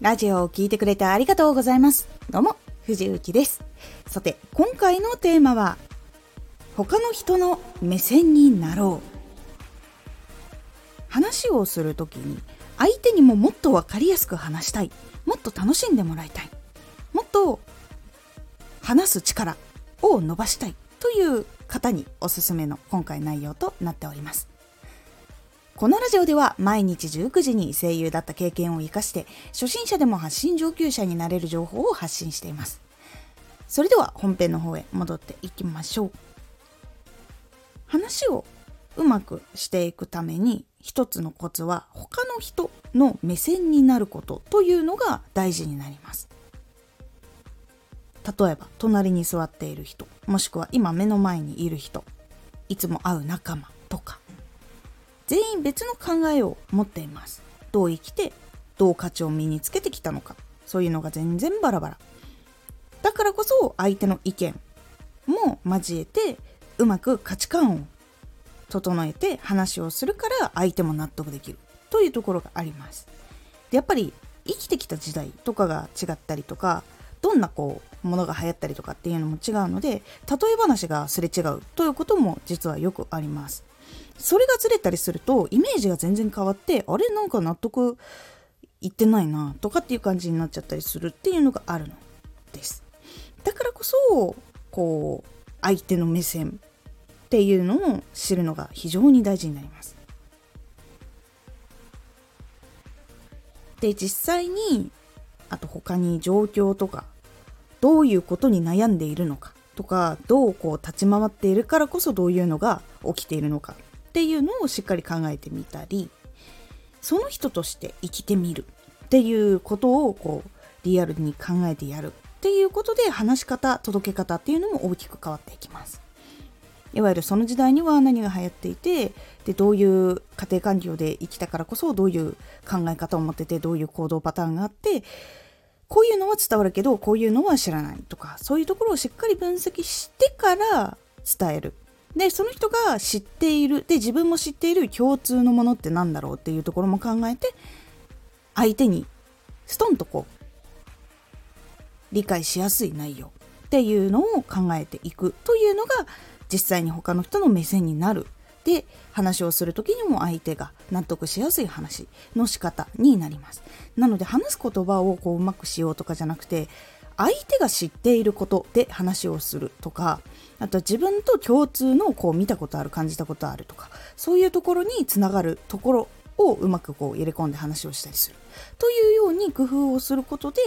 ラジオを聴いてくれてありがとうございます。どうも、藤幸です。さて、今回のテーマは、他の人の目線になろう。話をするときに、相手にももっと分かりやすく話したい。もっと楽しんでもらいたい。もっと話す力を伸ばしたいという方におすすめの今回内容となっております。このラジオでは毎日19時に声優だった経験を活かして初心者でも発信上級者になれる情報を発信しています。それでは本編の方へ戻っていきましょう。話をうまくしていくために一つのコツは他の人の目線になることというのが大事になります。例えば隣に座っている人もしくは今目の前にいる人いつも会う仲間とか全員別の考えを持っています。どう生きてどう価値を身につけてきたのか。そういうのが全然バラバラ。だからこそ相手の意見も交えてうまく価値観を整えて話をするから相手も納得できる。というところがあります。でやっぱり生きてきた時代とかが違ったりとかどんなこうものが流行ったりとかっていうのも違うので例え話がすれ違うということも実はよくあります。それがずれたりするとイメージが全然変わってあれなんか納得いってないなとかっていう感じになっちゃったりするっていうのがあるのです。だからこそこう相手の目線っていうのを知るのが非常に大事になります。で実際にあと他に状況とかどういうことに悩んでいるのか。とかどうこう立ち回っているからこそどういうのが起きているのかっていうのをしっかり考えてみたりその人として生きてみるっていうことをこうリアルに考えてやるっていうことで話し方届け方っていうのも大きく変わっていきます。いわゆるその時代には何が流行っていてでどういう家庭環境で生きたからこそどういう考え方を持っててどういう行動パターンがあってこういうのは伝わるけどこういうのは知らないとかそういうところをしっかり分析してから伝える。でその人が知っている。で自分も知っている共通のものって何だろうっていうところも考えて相手にストンとこう理解しやすい内容っていうのを考えていくというのが実際に他の人の目線になるで話をする時にも相手が納得しやすい話の仕方になります。なので話す言葉をこううまくしようとかじゃなくて相手が知っていることで話をするとかあとは自分と共通のこう見たことある感じたことあるとかそういうところにつながるところをうまくこう入れ込んで話をしたりする。というように工夫をすることで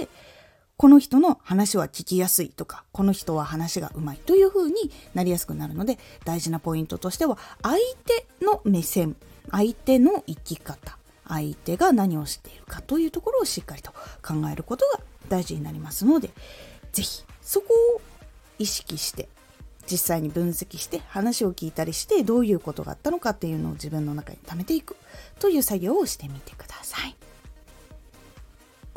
この人の話は聞きやすいとかこの人は話がうまいという風になりやすくなるので大事なポイントとしては相手の目線相手の生き方相手が何をしているかというところをしっかりと考えることが大事になりますので是非そこを意識して実際に分析して話を聞いたりしてどういうことがあったのかっていうのを自分の中に貯めていくという作業をしてみてください。